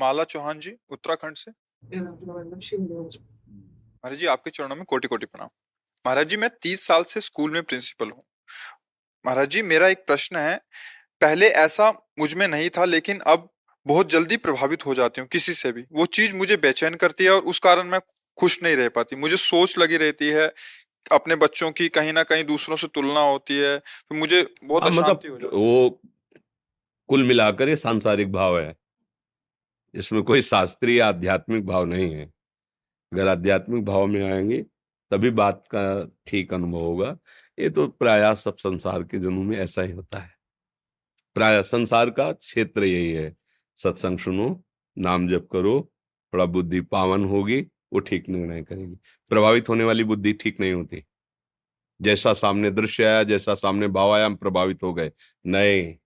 माला चौहान जी उत्तराखंड से। महाराज जी आपके चरणों में कोटि कोटि प्रणाम। महाराज जी मैं तीस साल से स्कूल में प्रिंसिपल हूँ। महाराज जी मेरा एक प्रश्न है पहले ऐसा मुझमें नहीं था लेकिन अब बहुत जल्दी प्रभावित हो जाती हूँ किसी से भी। वो चीज़ मुझे बेचैन करती है और उस कारण मैं खुश नहीं रह पाती। मुझे सोच लगी रहती है अपने बच्चों की कहीं ना कहीं दूसरों से तुलना होती है फिर मुझे बहुत हाँ, अशांति हो मतलब जाती है। वो कुल मिलाकर ये सांसारिक भाव है। इसमें कोई शास्त्रीय आध्यात्मिक भाव नहीं है। अगर आध्यात्मिक भाव में आएँगे, तभी बात का ठीक अनुभव होगा। ये तो प्राय सब संसार के जन्मों में ऐसा ही होता है। प्राय, संसार का क्षेत्र यही है। सत्संग सुनो, नाम जप करो, थोड़ा बुद्धि पावन होगी, वो ठीक निर्णय करेगी। प्रभावित होने वाली बुद्धि ठीक नहीं होती। जैसा सामने दृश्य आया, जैसा सामने भाव आया, हम प्रभावित हो गए। नए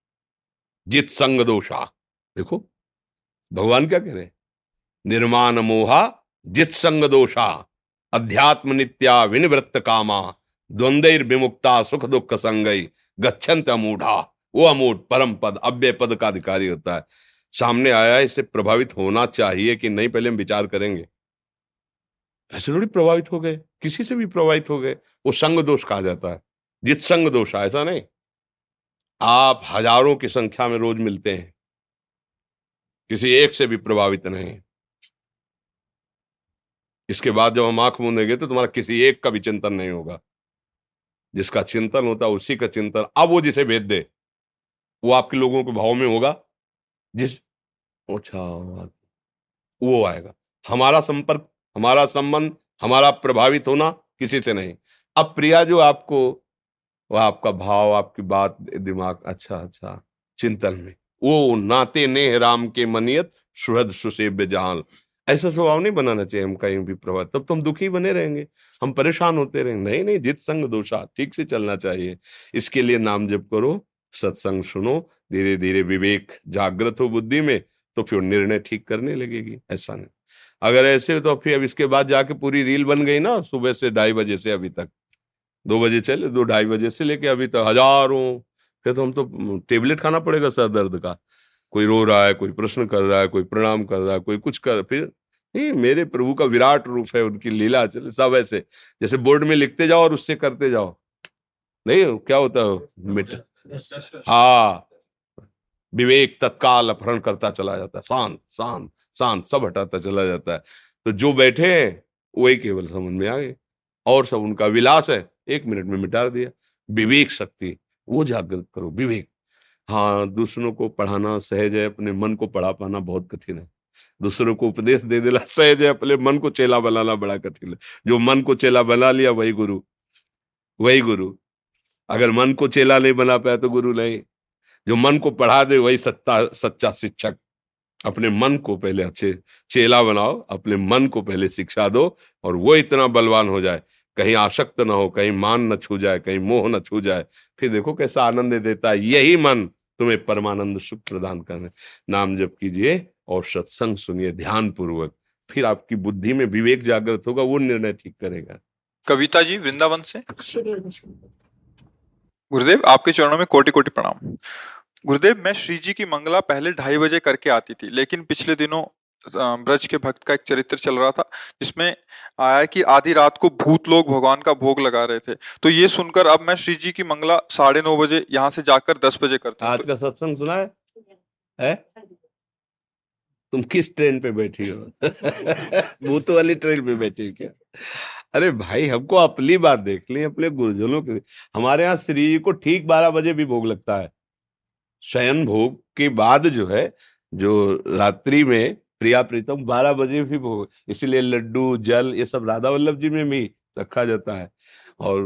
जित संग दोषा। देखो भगवान क्या कह रहे निर्माण मोहा, जित संग दोषा, अध्यात्म नित्या विनिवृत्त कामा, द्वंद्वर विमुक्ता सुख दुख संगई गच्छन्त अमूढ़ा। वो अमूढ़ परम पद, अव्यय पद का अधिकारी होता है। सामने आया इससे प्रभावित होना चाहिए कि नहीं, पहले हम विचार करेंगे। ऐसे थोड़ी प्रभावित हो गए। किसी से भी प्रभावित हो गए। वो संग दोष कहा जाता है। जित संग दोष ऐसा नहीं। आप हज़ारों की संख्या में रोज मिलते हैं। किसी एक से भी प्रभावित नहीं। इसके बाद जब हम आँख मूंदेंगे तो तुम्हारा किसी एक का भी चिंतन नहीं होगा। जिसका चिंतन होता है उसी का चिंतन। अब वो जिसे भेद दे, वो आपके लोगों के भाव में होगा। जिस अच्छा वो आएगा। हमारा संपर्क, हमारा संबंध, हमारा प्रभावित होना किसी से नहीं। अब प्रिया जो आपको वह आपका भाव, आपकी बात, दिमाग अच्छा अच्छा चिंतन में। वो नाते नेह राम के मनियत, सुहृद सुसेव्य जहाल ऐसा स्वभाव नहीं बनाना चाहिए हम कहीं भी प्रभावित तब तो हम दुखी बने रहेंगे। हम परेशान होते रहेंगे। नहीं नहीं, जित संग दोषा, ठीक से चलना चाहिए। इसके लिए नाम जप करो, सत्संग सुनो धीरे धीरे विवेक, जागृत हो बुद्धि में तो फिर निर्णय ठीक करने लगेगी। ऐसा नहीं। अगर ऐसे तो फिर अब इसके बाद जाके पूरी रील बन गई ना, सुबह से ढाई बजे से अभी तक। दो बजे चले, दो ढाई बजे से लेके अभी तक, हज़ारों फिर तो हम तो टेबलेट खाना पड़ेगा सर दर्द का। कोई रो रहा है, कोई प्रश्न कर रहा है, कोई प्रणाम कर रहा है, कोई कुछ कर, फिर नहीं, मेरे प्रभु का विराट रूप है, उनकी लीला, चले सब ऐसे। जैसे बोर्ड में लिखते जाओ और उससे करते जाओ। नहीं, क्या होता है? मिट हाँ। विवेक तत्काल अपहरण करता चला जाता है। शांत शांत शांत, सब हटाता चला जाता है। तो जो बैठे हैं, वही केवल समझ में आ गए और सब, उनका विलास है। एक मिनट में मिटा दिया। विवेक शक्ति। वो जागृत करो, विवेक। हाँ दूसरों को पढ़ाना सहज है, अपने मन को पढ़ा पाना बहुत कठिन है। दूसरों को उपदेश दे देना सहज है, अपने मन को चेला बनाना बड़ा कठिन है। जो मन को चेला बना लिया, वही गुरु। वही गुरु। अगर मन को चेला नहीं बना पाया तो गुरु नहीं। जो मन को पढ़ा दे, वही सत्ता, सच्चा शिक्षक। अपने मन को पहले अच्छे चेला बनाओ, अपने मन को पहले शिक्षा दो और वो इतना बलवान हो जाए। कहीं आसक्त ना हो कहीं मान न छू जाए कहीं मोह न छू जाए फिर देखो कैसा आनंद देता है। यही मन तुम्हें परमानंद सुख प्रदान करने। नाम जप कीजिए और सत्संग सुनिए ध्यान पूर्वक फिर आपकी बुद्धि में विवेक जागृत होगा वो निर्णय ठीक करेगा। कविता जी वृंदावन से। गुरुदेव आपके चरणों में कोटि कोटि प्रणाम। गुरुदेव मैं श्री जी की मंगला पहले ढाई बजे करके आती थी लेकिन पिछले दिनों ब्रज के भक्त का एक चरित्र चल रहा था जिसमें आया कि आधी रात को भूत लोग भगवान का भोग लगा रहे थे। तो ये सुनकर अब मैं श्री जी की मंगला साढ़े नौ बजे यहाँ से जाकर दस बजे करता हूँ। आज का सत्संग सुना है, है? तुम किस ट्रेन पे बैठी हो? भूत वाली ट्रेन पे बैठी क्या? अरे भाई हमको अपनी बात देख ली अपने गुरुजनों के। हमारे यहाँ श्री जी को ठीक बारह बजे भी भोग लगता है। शयन भोग के बाद जो है जो रात्रि में प्रिया प्रीतम, बारह बजे भी भोग, इसीलिए लड्डू, जल, ये सब राधा वल्लभ जी में भी रखा जाता है। और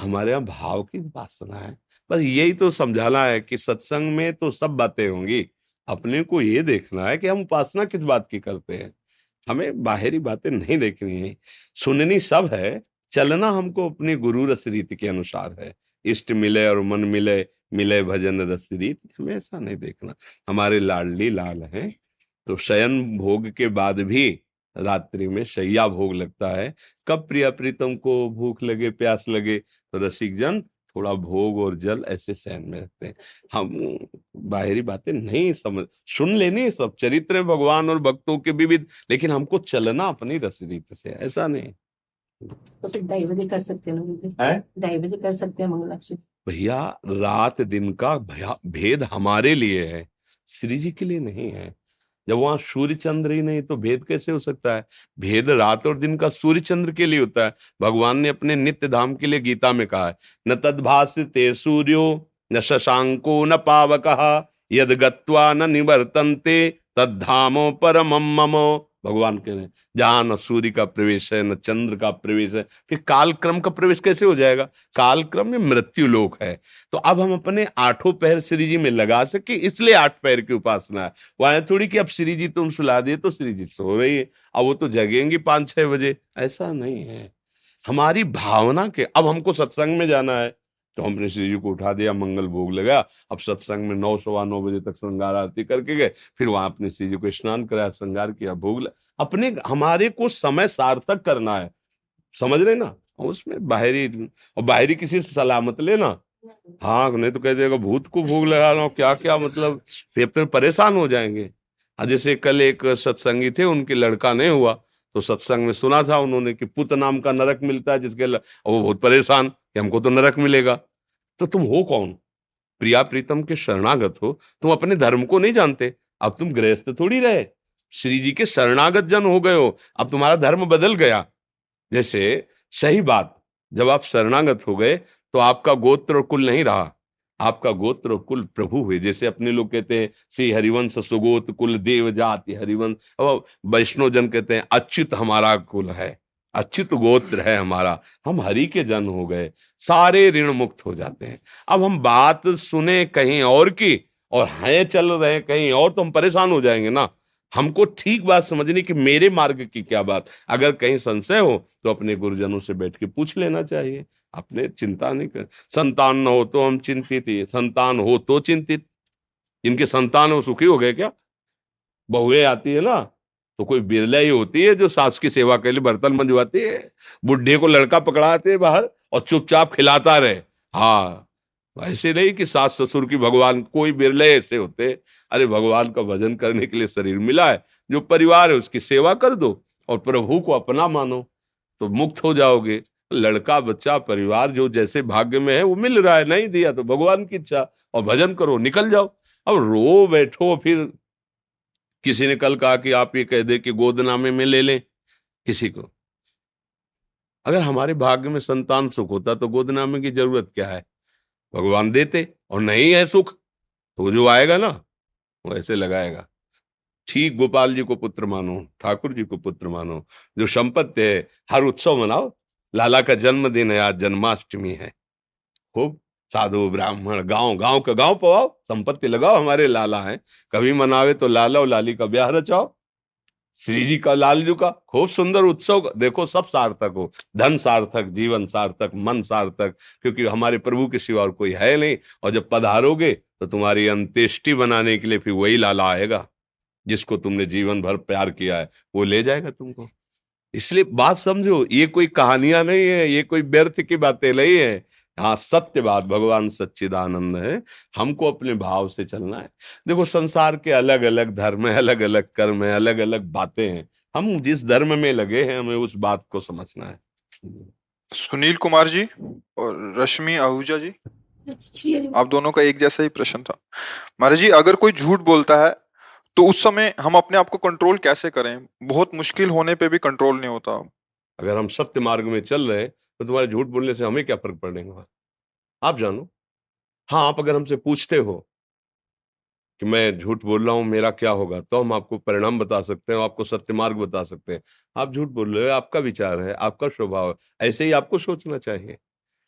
हमारे यहाँ भाव की वासना है। बस यही तो समझाना है कि सत्संग में तो सब बातें होंगी। अपने को ये देखना है कि हम उपासना किस बात की करते हैं। हमें बाहरी बातें नहीं देखनी है। सुननी सब है, चलना हमको अपनी गुरु रस रीति के अनुसार है। इष्ट मिले और मन मिले मिले भजन रस रीति हमें ऐसा नहीं देखना। हमारे लाडली लाल हैं तो शयन भोग के बाद भी रात्रि में शैया भोग लगता है। कब प्रिया प्रीतम को भूख लगे प्यास लगे तो रसिक जन थोड़ा भोग और जल ऐसे सहन में रखते हैं। हम बाहरी बातें नहीं समझ सुन लेनी सब चरित्र भगवान और भक्तों के विविध लेकिन हमको चलना अपनी रस रीत से ऐसा नहीं। तो फिर ढाई बजे कर सकते हैं ढाई बजे कर सकते हैं मंगलाक्षी? भैया रात दिन का भेद हमारे लिए है श्री जी के लिए नहीं है। जब वहाँ सूर्य चंद्र ही नहीं तो भेद कैसे हो सकता है? भेद रात और दिन का सूर्य चंद्र के लिए होता है। भगवान ने अपने नित्य धाम के लिए गीता में कहा है, न तदभाष ते सूर्यो, न शशांको, न पावक यद गत्वा न निवर्तनते, तद्धामो परम ममो। भगवान कह रहे हैं, जहाँ न सूर्य का प्रवेश है, न चंद्र का प्रवेश है, फिर काल क्रम का प्रवेश कैसे हो जाएगा? काल क्रम में मृत्यु लोक है। तो अब हम अपने आठों पैर श्री जी में लगा सके, इसलिए आठ पैर की उपासना है। वहाँ थोड़ी कि अब श्री जी तुम सुला दिए तो श्री जी सो रही है। अब वो तो जगेंगी पाँच छह बजे। ऐसा नहीं है। हमारी भावना के, अब हमको सत्संग में जाना है। तो हमने श्री जी को उठा दिया, मंगल भोग लगा। अब सत्संग में नौ सवा नौ बजे तक श्रृंगार आरती करके गए। फिर वहाँ अपने श्री जी को स्नान कराया, श्रृंगार किया, भोग अपने हमारे को समय सार्थक करना है। समझ रहे ना? उसमें बाहरी, और बाहरी किसी से सलामत लेना। हाँ नहीं तो कह देगा, भूत को भोग लगा लो क्या क्या मतलब? फिर तो परेशान हो जाएँगे। जैसे कल एक सत्संगी थे, उनके लड़का नहीं हुआ तो सत्संग में सुना था उन्होंने कि पुत नाम का नरक मिलता है, जिसके वो बहुत परेशान। कि हमको तो नरक मिलेगा। तो तुम हो कौन? प्रिया प्रीतम के शरणागत हो। तुम अपने धर्म को नहीं जानते। अब तुम गृहस्थ थोड़ी रहे। श्री जी के शरणागत जन हो गए हो। अब तुम्हारा धर्म बदल गया। जैसे, सही बात। जब आप शरणागत हो गए तो आपका गोत्र और कुल नहीं रहा। आपका गोत्र और कुल प्रभु हुए। जैसे अपने लोग कहते हैं, श्री हरिवंश सुगोत कुल देव जाति हरिवंश। वैष्णव जन कहते हैं अच्युत हमारा कुल है। अच्युत गोत्र है हमारा, हम हरि के जन हो गए, सारे ऋण मुक्त हो जाते हैं। अब हम बात सुने कहीं और की, और हैं, चल रहे कहीं और तो हम परेशान हो जाएँगे ना। हमको ठीक बात समझनी कि मेरे मार्ग की क्या बात। अगर कहीं संशय हो तो अपने गुरुजनों से बैठ के पूछ लेना चाहिए। अपने चिंता नहीं कर, संतान न हो तो हम चिंतित ही। संतान हो तो चिंतित। इनके संतान हो, सुखी हो गए क्या? बहुए आती है ना तो कोई बिरला ही होती है जो सास की सेवा के लिए बर्तन मंजवाती है, बुढ़े को लड़का पकड़ाते है बाहर और चुपचाप खिलाता रहे। हाँ ऐसे नहीं कि सास ससुर की भगवान, कोई बिरले ऐसे होते अरे, भगवान का भजन करने के लिए शरीर मिला है, जो परिवार है उसकी सेवा कर दो और प्रभु को अपना मानो तो मुक्त हो जाओगे। लड़का, बच्चा, परिवार जो जैसे भाग्य में है, वो मिल रहा है, नहीं दिया तो भगवान की इच्छा और भजन करो, निकल जाओ। अब रो बैठो, फिर किसी ने कल कहा कि आप ये कह दे कि गोदनामे में ले लें? किसी को। अगर हमारे भाग्य में संतान सुख होता तो गोदनामे की ज़रूरत क्या है? भगवान देते और नहीं है सुख तो जो आएगा ना, वो ऐसे लगाएगा। ठीक गोपाल जी को पुत्र मानो, ठाकुर जी को पुत्र मानो, जो संपत्ति है, हर उत्सव मनाओ। लाला का जन्मदिन है, आज जन्माष्टमी है। खूब साधु, ब्राह्मण, गाँव गाँव का गाँव पवाओ, संपत्ति लगाओ, हमारे लाला हैं। कभी मनावे तो लाला और लाली का ब्याह रचाओ। श्री जी का लालजू का, खूब सुंदर उत्सव देखो सब सार्थक हो। धन सार्थक, जीवन सार्थक, मन सार्थक, क्योंकि हमारे प्रभु के सिवा और कोई है नहीं। और जब पधारोगे तो तुम्हारी अंत्येष्टि बनाने के लिए फिर वही लाला आएगा, जिसको तुमने जीवन भर प्यार किया है, वो ले जाएगा तुमको। इसलिए बात समझो, ये कोई कहानियाँ नहीं है, ये कोई व्यर्थ की बातें नहीं है। हाँ सत्य बात भगवान सच्चिदानंद है। हमको अपने भाव से चलना है। देखो संसार के अलग अलग धर्म है अलग अलग कर्म है अलग अलग बातें हैं। हम जिस धर्म में लगे हैं हमें उस बात को समझना है। सुनील कुमार जी और रश्मि आहूजा जी आप दोनों का एक जैसा ही प्रश्न था। महाराज जी अगर कोई झूठ बोलता है तो उस समय हम अपने आप को कंट्रोल कैसे करें? बहुत मुश्किल होने पे भी कंट्रोल नहीं होता। अगर हम सत्य मार्ग में चल रहे हैं तो तुम्हारे झूठ बोलने से हमें क्या फ़र्क पड़ेगा? आप जानो। हाँ आप अगर हमसे पूछते हो कि मैं झूठ बोल रहा हूँ, मेरा क्या होगा? तो हम आपको परिणाम बता सकते हैं, आपको सत्य मार्ग बता सकते हैं। आप झूठ बोल रहे हो, आपका विचार है, आपका स्वभाव है, ऐसे ही आपको सोचना चाहिए।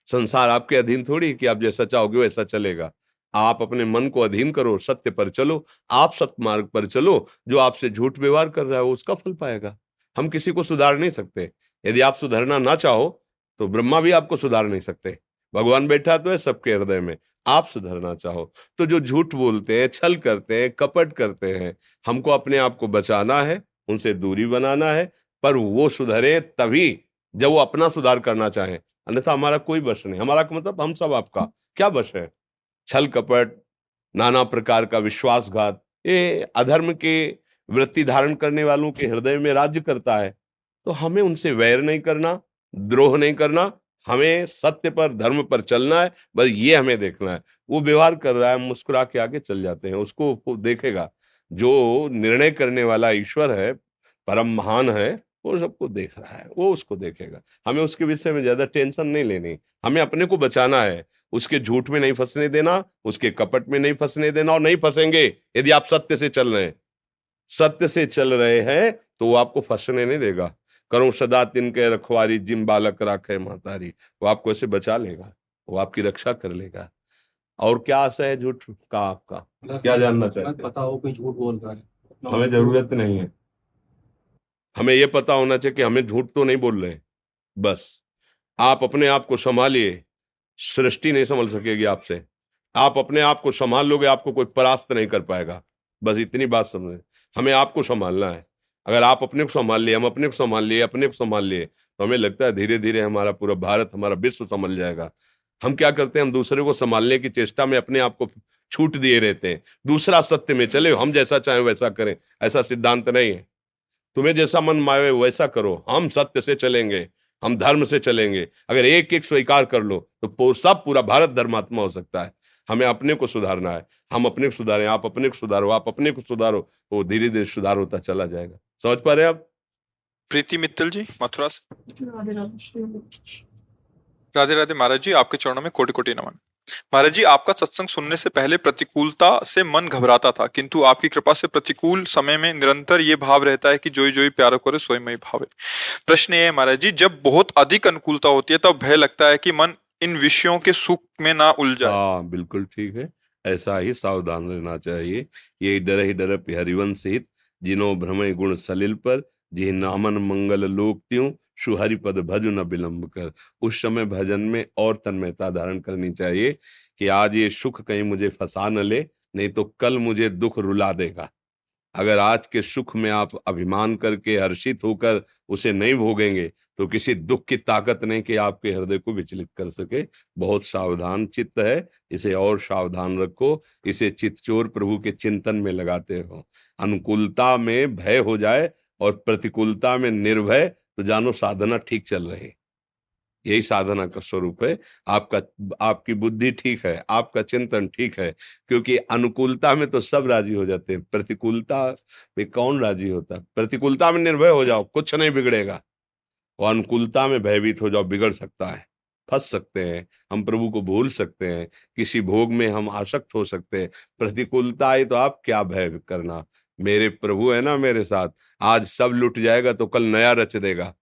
संसार आपके अधीन थोड़ी कि आप जैसा चाहोगे वैसा चलेगा। आप अपने मन को अधीन करो, सत्य पर चलो, आप सत्य मार्ग पर चलो, जो आपसे झूठ व्यवहार कर रहा है उसका फल पाएगा। हम किसी को सुधार नहीं सकते। यदि आप सुधरना ना चाहो तो ब्रह्मा भी आपको सुधार नहीं सकते। भगवान बैठा तो है सबके हृदय में। आप सुधरना चाहो। तो जो झूठ बोलते हैं, छल करते हैं, कपट करते हैं, हमको अपने आप को बचाना है, उनसे दूरी बनाना है, पर वो सुधरे तभी जब वो अपना सुधार करना चाहे। अन्यथा हमारा कोई बस नहीं। हमारा मतलब हम सब आपका। क्या बस है? छल, कपट, नाना प्रकार का विश्वासघात, ये अधर्म के वृत्ति धारण करने वालों के हृदय में राज्य करता है। तो हमें उनसे वैर नहीं करना। द्रोह नहीं करना, हमें सत्य पर, धर्म पर चलना है, बस ये हमें देखना है। वो व्यवहार कर रहा है, मुस्कुरा के आगे चल जाते हैं। उसको देखेगा, जो निर्णय करने वाला ईश्वर है, परम महान है, वो सबको देख रहा है, वो उसको देखेगा। हमें उसके विषय में ज़्यादा टेंशन नहीं लेनी। हमें अपने को बचाना है। उसके झूठ में नहीं फंसने देना, उसके कपट में नहीं फंसने देना और नहीं फंसेंगे। यदि आप सत्य से चल रहे हैं, सत्य से चल रहे हैं तो वो आपको फंसने नहीं देगा। करो सदा तिनके रखवारी जिम बालक राखे मातारी। वो आपको ऐसे बचा लेगा वो आपकी रक्षा कर लेगा। और क्या आशा है झूठ का आपका? क्या जानना चाहिए पता हो? कोई झूठ बोल रहा है। हमें ज़रूरत नहीं है। हमें यह पता होना चाहिए कि हमें झूठ तो नहीं बोल रहे बस आप अपने आप को संभालिए। सृष्टि नहीं संभल सकेगी आपसे। आप अपने आप को संभाल लोगे आपको कोई परास्त नहीं कर पाएगा। बस इतनी बात समझे। हमें आपको संभालना है। अगर आप अपने को संभाल लिए, हम अपने को संभाल लिए, अपने को संभाल लिए तो हमें लगता है धीरे धीरे हमारा पूरा भारत, हमारा विश्व संभल जाएगा। हम क्या करते हैं? हम दूसरे को संभालने की चेष्टा में अपने आप को छूट दिए रहते हैं। दूसरा सत्य में चले, हम जैसा चाहें वैसा करें, ऐसा सिद्धांत नहीं है। तुम्हें जैसा मन मावे वैसा करो, हम सत्य से चलेंगे, हम धर्म से चलेंगे। अगर एक एक स्वीकार कर लो तो सब पूरा भारत धर्मात्मा हो सकता है। हमें अपने को सुधारना है। हम अपने को सुधारें, आप अपने को सुधारो, आप अपने को सुधारो वो धीरे धीरे सुधार होता चला जाएगा। समझ पा रहे हैं आप प्रीति मित्तल जी मथुरा से राधे राधे महाराज जी आपके चरणों में कोटि कोटि नमन। महाराज जी आपका सत्संग सुनने से पहले प्रतिकूलता से मन घबराता था किंतु आपकी कृपा से प्रतिकूल समय में निरंतर ये भाव रहता है कि जोई जोई प्यार करे स्वयं भावे। प्रश्न ये है महाराज जी जब बहुत अधिक अनुकूलता होती है तब भय लगता है कि मन इन विषयों के सुख में ना उलझा हाँ बिल्कुल ठीक है। ऐसा ही सावधान रहना चाहिए। ये डर ही डर हरिवंश हित जिनो भ्रमय गुण सलिल पर जिह नामन मंगल लोक त्यों सुहरि पद भजु न विलंब कर। उस समय भजन में और तन्मयता धारण करनी चाहिए कि आज ये सुख कहीं मुझे फंसा न ले, नहीं तो कल मुझे दुख रुला देगा। अगर आज के सुख में आप अभिमान करके हर्षित होकर उसे नहीं भोगेंगे तो किसी दुख की ताकत नहीं कि आपके हृदय को विचलित कर सके। बहुत सावधान चित्त है। इसे और सावधान रखो। इसे चित्तचोर प्रभु के चिंतन में लगाते हो। अनुकूलता में भय हो जाए और प्रतिकूलता में निर्भय तो जानो साधना ठीक चल रही यही साधना का स्वरूप है। आपका, आपकी बुद्धि ठीक है। आपका चिंतन ठीक है। क्योंकि अनुकूलता में तो सब राज़ी हो जाते हैं। प्रतिकूलता में कौन राज़ी होता? है प्रतिकूलता में निर्भय हो जाओ। कुछ नहीं बिगड़ेगा। और अनुकूलता में भयभीत हो जाओ, बिगड़ सकता है, फंस सकते हैं, हम प्रभु को भूल सकते हैं, किसी भोग में हम आसक्त हो सकते हैं। प्रतिकूलता आई तो आप क्या भय करना? मेरे प्रभु है ना मेरे साथ, आज सब लुट जाएगा तो कल नया रच देगा।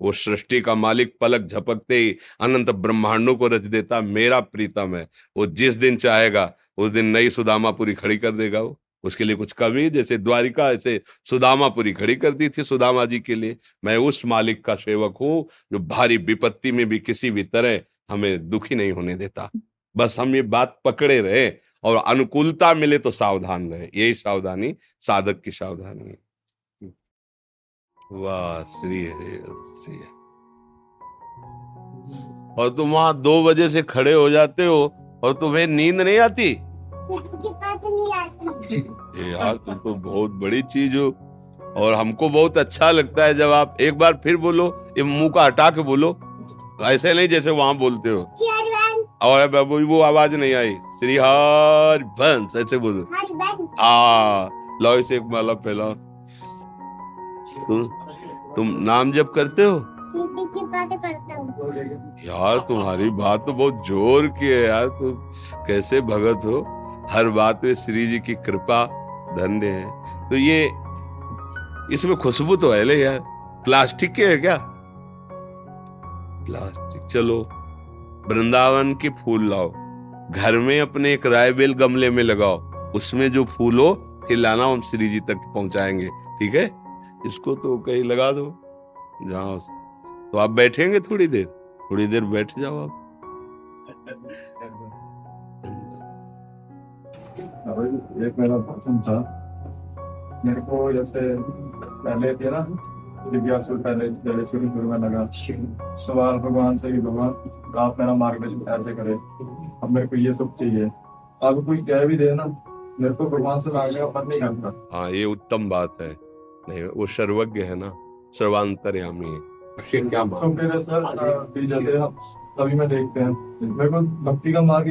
वो सृष्टि का मालिक पलक झपकते ही अनंत ब्रह्मांडों को रच देता, मेरा प्रीतम है, वो जिस दिन चाहेगा, उस दिन नई सुदामापुरी खड़ी कर देगा वो। उसके लिए कुछ कवि जैसे द्वारिका, ऐसे सुदामापुरी खड़ी कर दी थी सुदामा जी के लिए। मैं उस मालिक का सेवक हूँ, जो भारी विपत्ति में भी किसी भी तरह हमें दुखी नहीं होने देता। बस हम ये बात पकड़े रहे और अनुकूलता मिले तो सावधान रहे। यही सावधानी, साधक की सावधानी। वाह, श्री श्री और तुम वहाँ दो बजे से खड़े हो जाते हो और तुम्हें नींद नहीं आती? नहीं आती यार तुम तो बहुत बड़ी चीज़ हो। और हमको बहुत अच्छा लगता है जब आप एक बार फिर बोलो ये मुँह का हटा के बोलो। ऐसे नहीं जैसे वहाँ बोलते हो। और वो आवाज़ नहीं आई। श्री हर बंस ऐसे बोलो। आ लो इसे एक माला फैलाओ। तुम तुम नाम जब करते हो। यार तुम्हारी बात तो बहुत ज़ोर की है यार। तुम कैसे भगत हो? हर बात में श्री जी की कृपा, धन्य है। तो ये, इसमें खुशबू तो है ले यार। प्लास्टिक के है क्या? प्लास्टिक, चलो। वृंदावन के फूल लाओ। घर में अपने एक रायबेल गमले में लगाओ। उसमें जो फूल हो फिर लाना हम श्री जी तक पहुंचाएँगे। ठीक है? इसको तो कहीं लगा दो। जाओ। तो आप बैठेंगे थोड़ी देर? थोड़ी देर बैठ जाओ आप। एक मेरा प्रश्न था मेरे को जैसे पहले थे ना जिज्ञासु पहले पहले शुरू शुरू में लगा सवाल भगवान से भी भगवान आप मेरा मार्गदर्शन ऐसे करे अब मेरे को ये सब चाहिए अब कोई कह भी दे ना मेरे को भगवान से मांगने का मन नहीं करता हाँ ये उत्तम बात है नहीं वो सर्वज्ञ है ना सर्वांतरयामी है तो मेरे सर जैसे तभी मैं देखते हैं मेरे को भक्ति का मार्ग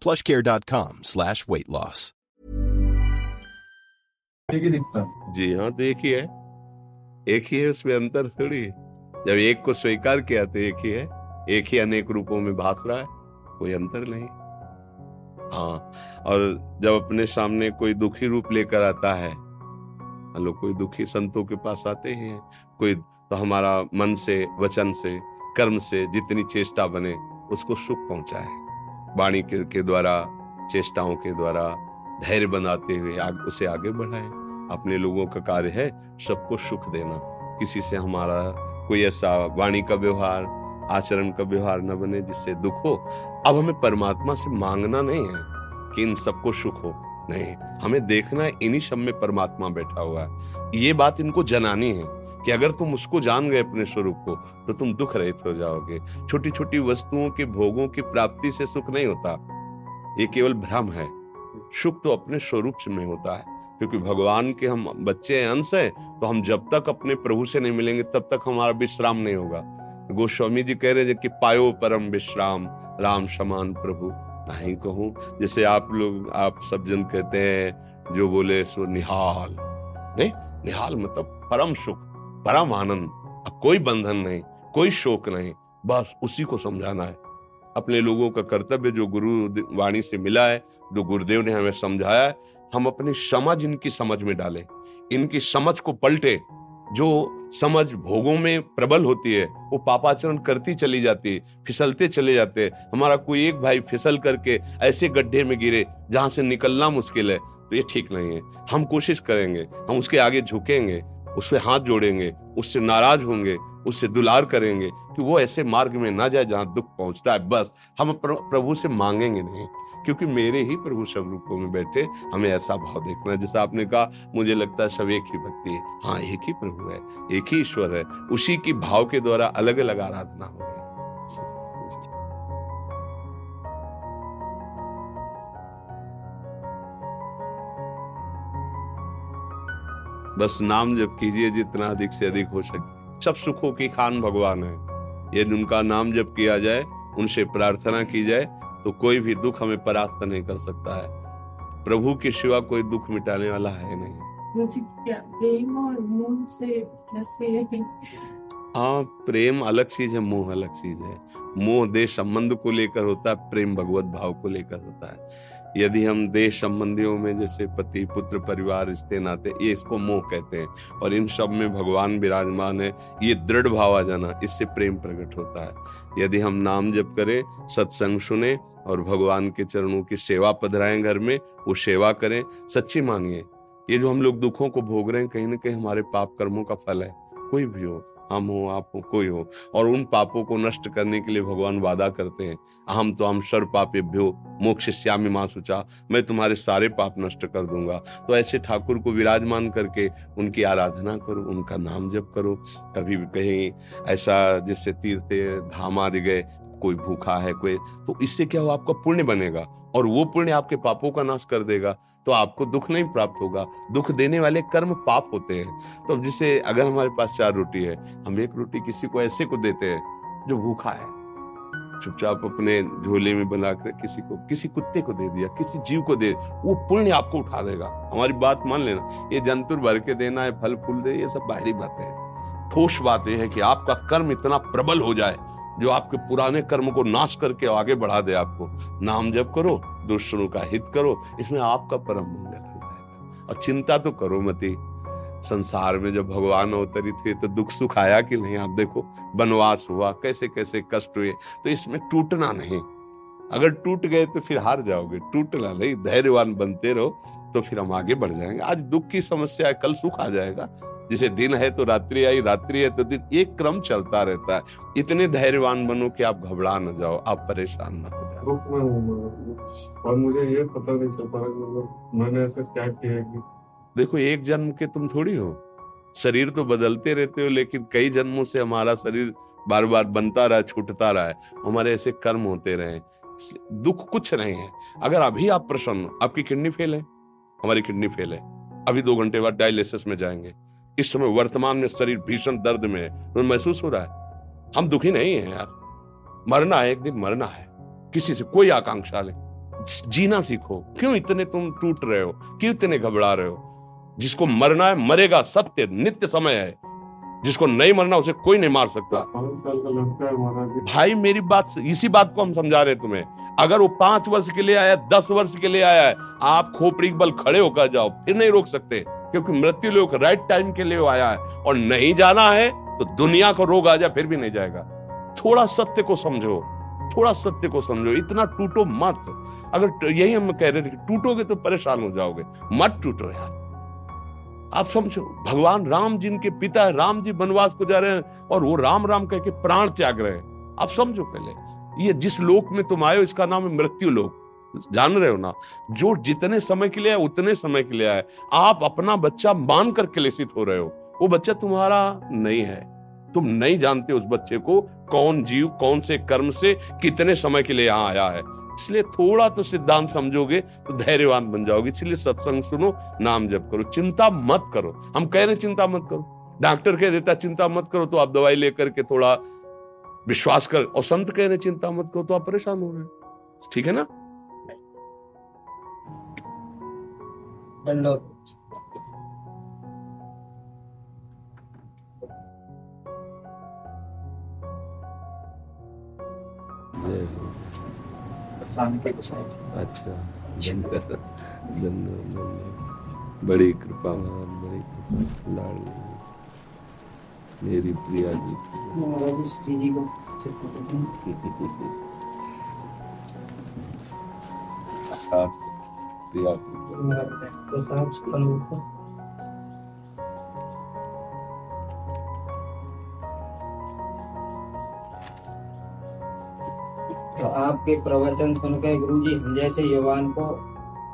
plushcare.com slash weight loss. जी हाँ तो एक ही है। एक ही है उसमें अंतर थोड़ी है। जब एक को स्वीकार किया तो एक ही है। एक ही अनेक रूपों में भास रहा है कोई अंतर नहीं। हाँ और जब अपने सामने कोई दुखी रूप लेकर आता है हम लोग कोई दुखी संतों के पास आते ही हैं कोई तो हमारा मन से वचन से कर्म से जितनी चेष्टा बने उसको सुख पहुँचाए। वाणी के, के द्वारा चेष्टाओं के द्वारा धैर्य बनाते हुए आग, उसे आगे बढ़ाए। अपने लोगों का कार्य है सबको सुख देना। किसी से हमारा कोई ऐसा वाणी का व्यवहार आचरण का व्यवहार न बने जिससे दुख हो। अब हमें परमात्मा से मांगना नहीं है कि इन सबको सुख हो। नहीं हमें देखना है इन्हीं सब में परमात्मा बैठा हुआ है। ये बात इनको जनानी है। कि अगर तुम उसको जान गए अपने स्वरूप को तो तुम दुख रहित हो जाओगे। छोटी छोटी वस्तुओं के भोगों की प्राप्ति से सुख नहीं होता। ये केवल भ्रम है। सुख तो अपने स्वरूप में होता है, क्योंकि भगवान के हम बच्चे हैं, अंश हैं तो हम जब तक अपने प्रभु से नहीं मिलेंगे, तब तक हमारा विश्राम नहीं होगा। गोस्वामी जी कह रहे हैं कि पायो परम विश्राम, राम समान प्रभु। नहीं कहूँ, जैसे आप लोग, आप सब जन कहते हैं, जो बोले सो निहाल। नहीं, निहाल मतलब परम सुख। परम आनंद अब कोई बंधन नहीं, कोई शोक नहीं, बस उसी को समझाना है। अपने लोगों का कर्तव्य जो गुरु वाणी से मिला है, जो गुरुदेव ने हमें समझाया है, हम अपनी समझ इनकी समझ में डालें। इनकी समझ को पलटे। जो समझ भोगों में प्रबल होती है, वो पापाचरण करती चली जाती है, फिसलते चले जाते हैं। हमारा कोई एक भाई फिसल करके ऐसे गड्ढे में गिरे, जहाँ से निकलना मुश्किल है तो ये ठीक नहीं है। हम कोशिश करेंगे, हम उसके आगे झुकेंगे उस पर हाथ जोड़ेंगे, उससे नाराज़ होंगे, उससे दुलार करेंगे कि वो ऐसे मार्ग में ना जाए जहाँ दुख पहुँचता है। बस, हम प्रभु से मांगेंगे नहीं, क्योंकि मेरे ही प्रभु सब रूपों में बैठे, हमें ऐसा भाव देखना है। जैसा आपने कहा, मुझे लगता है सब एक ही भक्ति है। हाँ एक ही प्रभु है, एक ही ईश्वर है, उसी की भाव के द्वारा अलग अलग आराधना हो। बस नाम जप कीजिए जितना अधिक से अधिक हो सके। सब सुखों की खान भगवान है। यदि उनका नाम जप किया जाए उनसे प्रार्थना की जाए तो कोई भी दुख हमें परास्त नहीं कर सकता है। प्रभु के सिवा कोई दुख मिटाने वाला है नहीं। प्रेम और मोह से हाँ? प्रेम अलग चीज़ है मोह अलग चीज़ है। मोह देश संबंध को लेकर होता है प्रेम भगवत भाव को लेकर होता है। यदि हम देश संबंधियों में जैसे पति, पुत्र, परिवार, रिश्ते, नाते, ये इसको मोह कहते हैं और इन सब में भगवान विराजमान है, ये दृढ़ भाव आ जाना, इससे प्रेम प्रकट होता है। यदि हम नाम जप करें, सत्संग सुने और भगवान के चरणों की सेवा पधराएँ घर में, वो सेवा करें, सच्ची मानिए, ये जो हम लोग दुखों को भोग रहे हैं, कहीं ना कहीं हमारे पाप कर्मों का फल है, कोई भी हो। हम हो, आप हो, कोई हो। और उन पापों को नष्ट करने के लिए भगवान वादा करते हैं। हम तो हम सर्व पापे भ्यो मोक्ष श्यामी माँ सुचा मैं तुम्हारे सारे पाप नष्ट कर दूँगा। तो ऐसे ठाकुर को विराजमान करके उनकी आराधना करो, उनका नाम जप करो। कभी भी कहीं, ऐसा जैसे तीर्थ, धाम आदि गए कोई भूखा है, कोई तो इससे क्या हो आपका पुण्य बनेगा? और वो पुण्य आपके पापों का नाश कर देगा तो आपको दुख नहीं प्राप्त होगा। दुख देने वाले कर्म पाप होते हैं। तो जिसे अगर हमारे पास चार रोटी है, हम एक रोटी किसी को ऐसे को देते हैं, जो भूखा है। चुपचाप अपने झोले में बनाकर किसी को, किसी कुत्ते को दे दिया, किसी जीव को दे, वो पुण्य आपको उठा देगा। हमारी बात मान लेना, ये जंतुर भर के देना है, फल, फूल दे, ये सब बाहरी बातें हैं। ठोस बात यह है कि आपका कर्म इतना प्रबल हो जाए जो आपके पुराने कर्म को नाश करके आगे बढ़ा दे आपको। नाम जप करो, दुष्टों का हित करो, इसमें आपका परम मंगल हो। जाएगा और चिंता तो करो मती संसार में जब भगवान अवतरित हुए तो दुख सुख आया कि नहीं? आप देखो, वनवास हुआ कैसे कैसे कष्ट हुए तो इसमें टूटना नहीं। अगर टूट गए तो फिर हार जाओगे। टूटना नहीं, धैर्यवान बनते रहो तो फिर हम आगे बढ़ जाएँगे। आज दुख की समस्या है, कल सुख आ जाएगा। जैसे दिन है तो रात्रि आई रात्रि है तो दिन। एक क्रम चलता रहता है। इतने धैर्यवान बनो कि आप घबरा न जाओ आप परेशान न हो जाओ। और मुझे ये पता नहीं चल पा रहा मैंने ऐसा क्या किया कि देखो एक जन्म के तुम थोड़ी हो। शरीर तो बदलते रहते हो लेकिन कई जन्मों से हमारा शरीर बार बार बनता रहा छूटता रहा है। हमारे ऐसे कर्म होते रहे। दुख कुछ नहीं है। अगर अभी आप प्रसन्न आपकी किडनी फेल है। हमारी किडनी फेल है। अभी दो घंटे बाद डायलिसिस में जाएँगे। इस समय वर्तमान में शरीर भीषण दर्द में तो महसूस हो रहा है? हम दुखी नहीं है यार। मरना है एक दिन मरना है। किसी से कोई आकांक्षा नहीं। जीना सीखो। क्यों इतने तुम टूट रहे हो? क्यों इतने घबरा रहे हो? जिसको मरना है मरेगा सत्य नित्य समय है। जिसको नहीं मरना उसे कोई नहीं मार सकता। भाई मेरी बात इसी बात को हम समझा रहे तुम्हें। अगर वो पाँच वर्ष के लिए आया दस वर्ष के लिए आया है आप खोपड़ी बल खड़े होकर जाओ फिर नहीं रोक सकते। क्योंकि मृत्यु लोग राइट टाइम के लिए आया है और नहीं जाना है तो दुनिया को रोग आ जाए, फिर भी नहीं जाएगा। थोड़ा सत्य को समझो, थोड़ा सत्य को समझो, इतना टूटो मत। अगर यही हम कह रहे थे कि टूटोगे तो परेशान हो जाओगे। मत टूटो यार। आप समझो, भगवान राम जिनके पिता है, राम जी वनवास को जा रहे हैं और वो राम राम कह के प्राण त्याग रहे हैं। आप समझो पहले, ये जिस लोक में तुम हो, इसका नाम है मृत्यु लोक। जान रहे हो ना? जो जितने समय के लिए आए, उतने समय के लिए आए। आप अपना बच्चा मान कर क्लेशित हो रहे हो। वो बच्चा तुम्हारा नहीं है। तुम नहीं जानते उस बच्चे को कौन जीव, कौन से कर्म से कितने समय के लिए यहाँ आया है। इसलिए थोड़ा तो सिद्धांत समझोगे तो धैर्यवान बन जाओगे। इसलिए सत्संग सुनो, नाम जप करो। चिंता मत करो। हम कह रहे चिंता मत करो। डॉक्टर कह देता चिंता मत करो तो आप दवाई लेकर के थोड़ा विश्वास कर। और संत कह रहे चिंता मत करो तो आप परेशान हो रहे ठीक है ना? दंडोत अच्छा बड़ी कृपा बड़ी कृपा। लाड़ मेरी प्रिया जी। श्री जी को। दिया। तो आपके प्रवचन सुनकर गुरु जी जैसे युवान को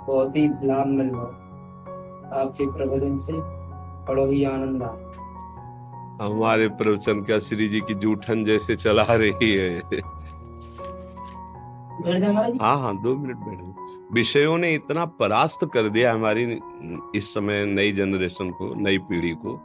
बहुत ही लाभ मिल रहा आपके प्रवचन से बड़ो ही आनंद आ हमारे प्रवचन का श्री जी की जूठन जैसे चला रही है। हाँ हाँ दो मिनट बैठो विषयों ने इतना परास्त कर दिया हमारी इस समय नई जनरेशन को, नई पीढ़ी को।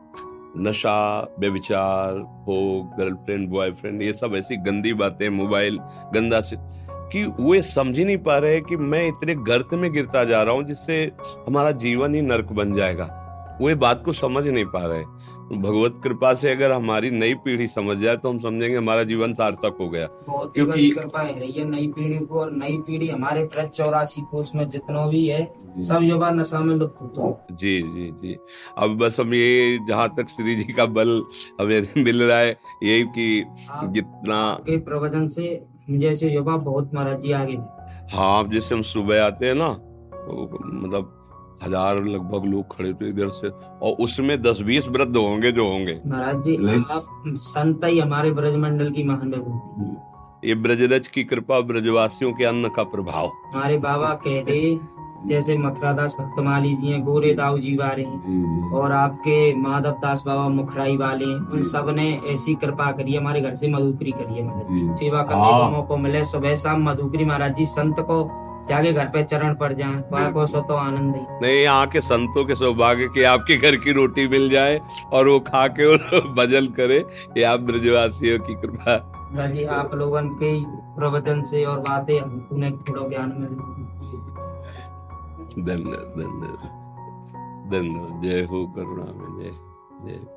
नशा व्यविचार हो गर्लफ्रेंड बॉयफ्रेंड ये सब ऐसी गंदी बातें मोबाइल गंदा से, कि वो समझ ही नहीं पा रहे कि मैं इतने गर्त में गिरता जा रहा हूँ जिससे हमारा जीवन ही नर्क बन जाएगा। वो बात को समझ नहीं पा रहे। भगवत कृपा से अगर हमारी नई पीढ़ी समझ जाए तो हम समझेंगे हमारा जीवन सार्थक हो गया। क्योंकि कृपा है ये नई पीढ़ी को और नई पीढ़ी हमारे प्रत चौरासी कोष में जितना भी है सब युवा नशा में लुप्त होता जी जी जी। अब बस हम ये जहाँ तक श्री जी का बल हमें मिल रहा है यही की जितना के प्रवचन से जैसे युवा बहुत महाराज जी आगे हाँ। जैसे हम सुबह आते हैं ना तो मतलब हज़ार लगभग लोग खड़े थे इधर से और उसमें दस बीस वृद्ध होंगे जो होंगे। महाराज जी आप संत ही हमारे ब्रजमंडल की महान विभूति ये ब्रजरज की कृपा ब्रजवासियों के अन्न का प्रभाव। हमारे बाबा कहते जैसे मथुरादास भक्तमाली जी हैं गोरे दाऊ जी वाले हैं और आपके माधव दास बाबा मुखराई वाले हैं उन सबने ऐसी कृपा करी हमारे घर से मधुकरी करी है महाराज सेवा करने का मौका मिले सुबह शाम मधुकरी महाराज जी संत को जाके घर पे चरण पड़ जाए वह को सो तो आनंद ही। नहीं यहाँ के संतों के सौभाग्य के आपके घर की रोटी मिल जाए और वो खा के भजन करे ये आप ब्रजवासियों की कृपा। जी आप लोगों के प्रवचन से और बातें उन्हें थोड़ा ज्ञान मिल धन्यवाद धन्यवाद धन्यवाद जय हो करुणा में जय जय।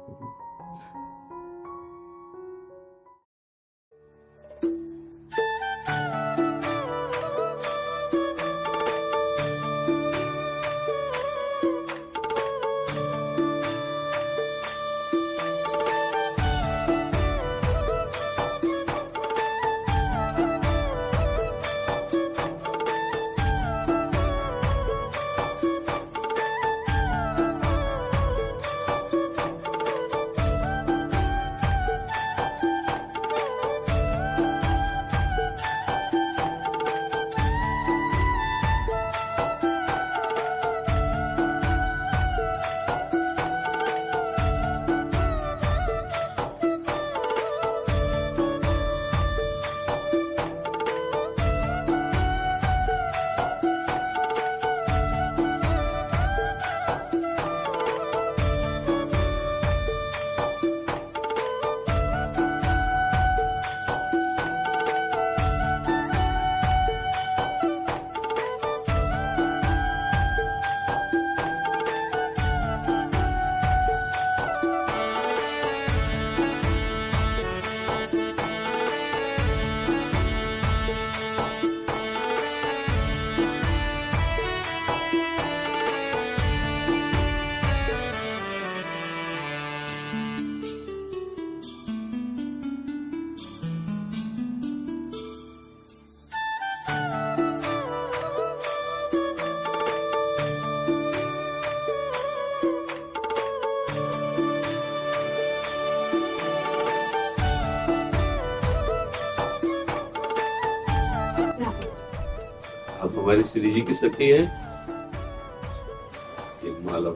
हमारी श्री जी की सखी है? एक माला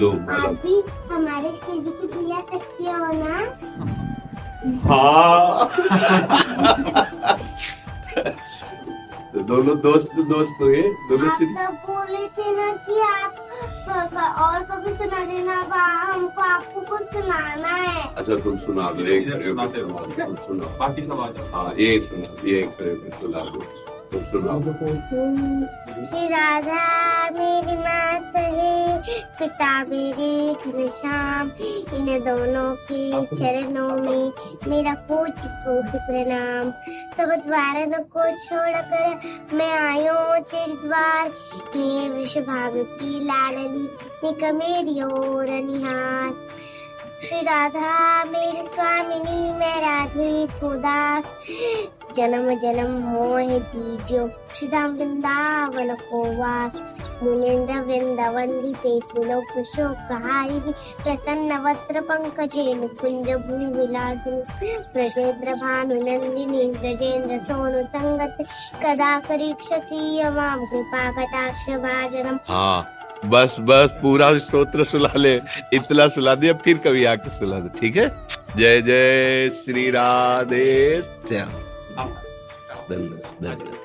लो। माला। अभी हमारे श्री जी की प्रिया सखी हो ना? हाँ। तो दोनों दोस्त दोस्त हुए। दोनों आप श्री तो बोले थे ना कि आप और कभी सुना देना बा हमको आपको कुछ सुनाना है। अच्छा तुम सुना दो एक सुनाते तुम सुनाओ। बाकी सब आ जाओ। हाँ ये सुना ये एक सुना दो। तुम मेरी है पिता मेरे घनश्याम इन दोनों के चरणों में मेरा कोटि कोटि प्रणाम सब द्वारन को छोड़कर मैं आयो तेरे द्वार हे वृषभाग की लाडली निक मेरी ओर निहार श्री राधा मेरी स्वामिनी मैं राधे को दास जन्म जन्म मोह दीजो श्री वृंदावन को वास मुनेन्द्र वृन्दवन्दिते पुलोकुशोकहारिः प्रसन्नवत्र पङ्कजेन कुञ्ज भूविलासिनि ब्रजेन्द्र भानुनन्दिनी ब्रजेन्द्र सोनु सङ्गत कदा करीक्षसि माँ कृपा कटाक्ष भाजनम्। हाँ बस बस, पूरा स्तोत्र सुला ले। इतना सुला दिया, फिर कभी आके सुला दे, ठीक है? जय जय, श्री राधे, श्याम। धन्यवाद धन्यवाद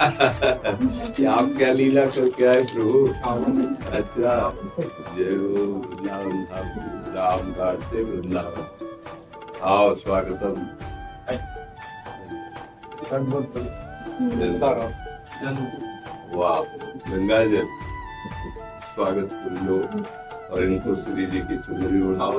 आप क्या लीला करके आए प्रभु? अच्छा जय हो वृंदावन राम घाट वृंदावन। आओ, स्वागतम। वाह गंगा जल स्वागत कर लो और इनको श्री जी की चुनरी उड़ाओ।